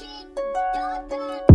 Don't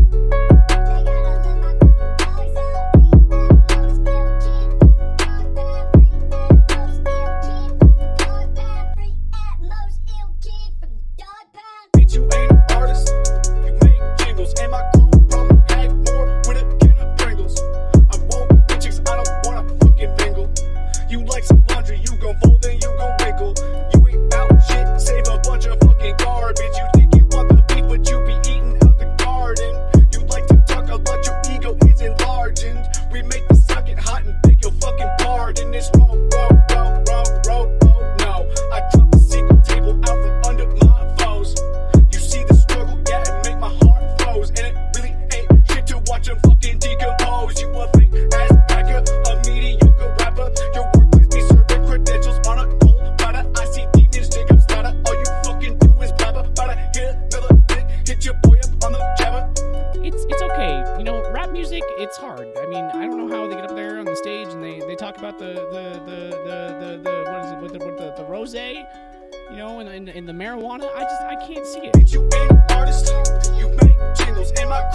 it's hard. I mean, I don't know how they get up there on the stage and they, they talk about the the the the, the, the what is it with the, with the, the rose, you know, and, and, and the marijuana. I just I can't see it. You ain't artist, you make jingles in my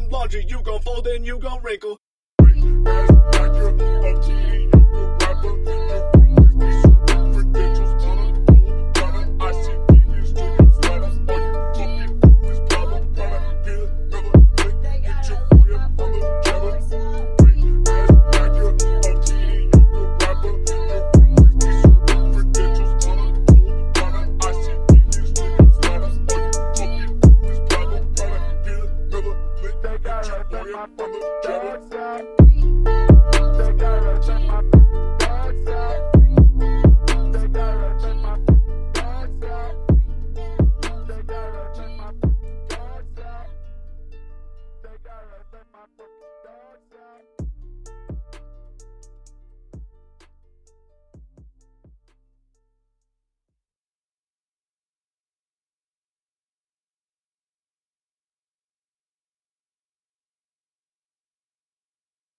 them laundry, you gon' fold and you gon' wrinkle. Yeah.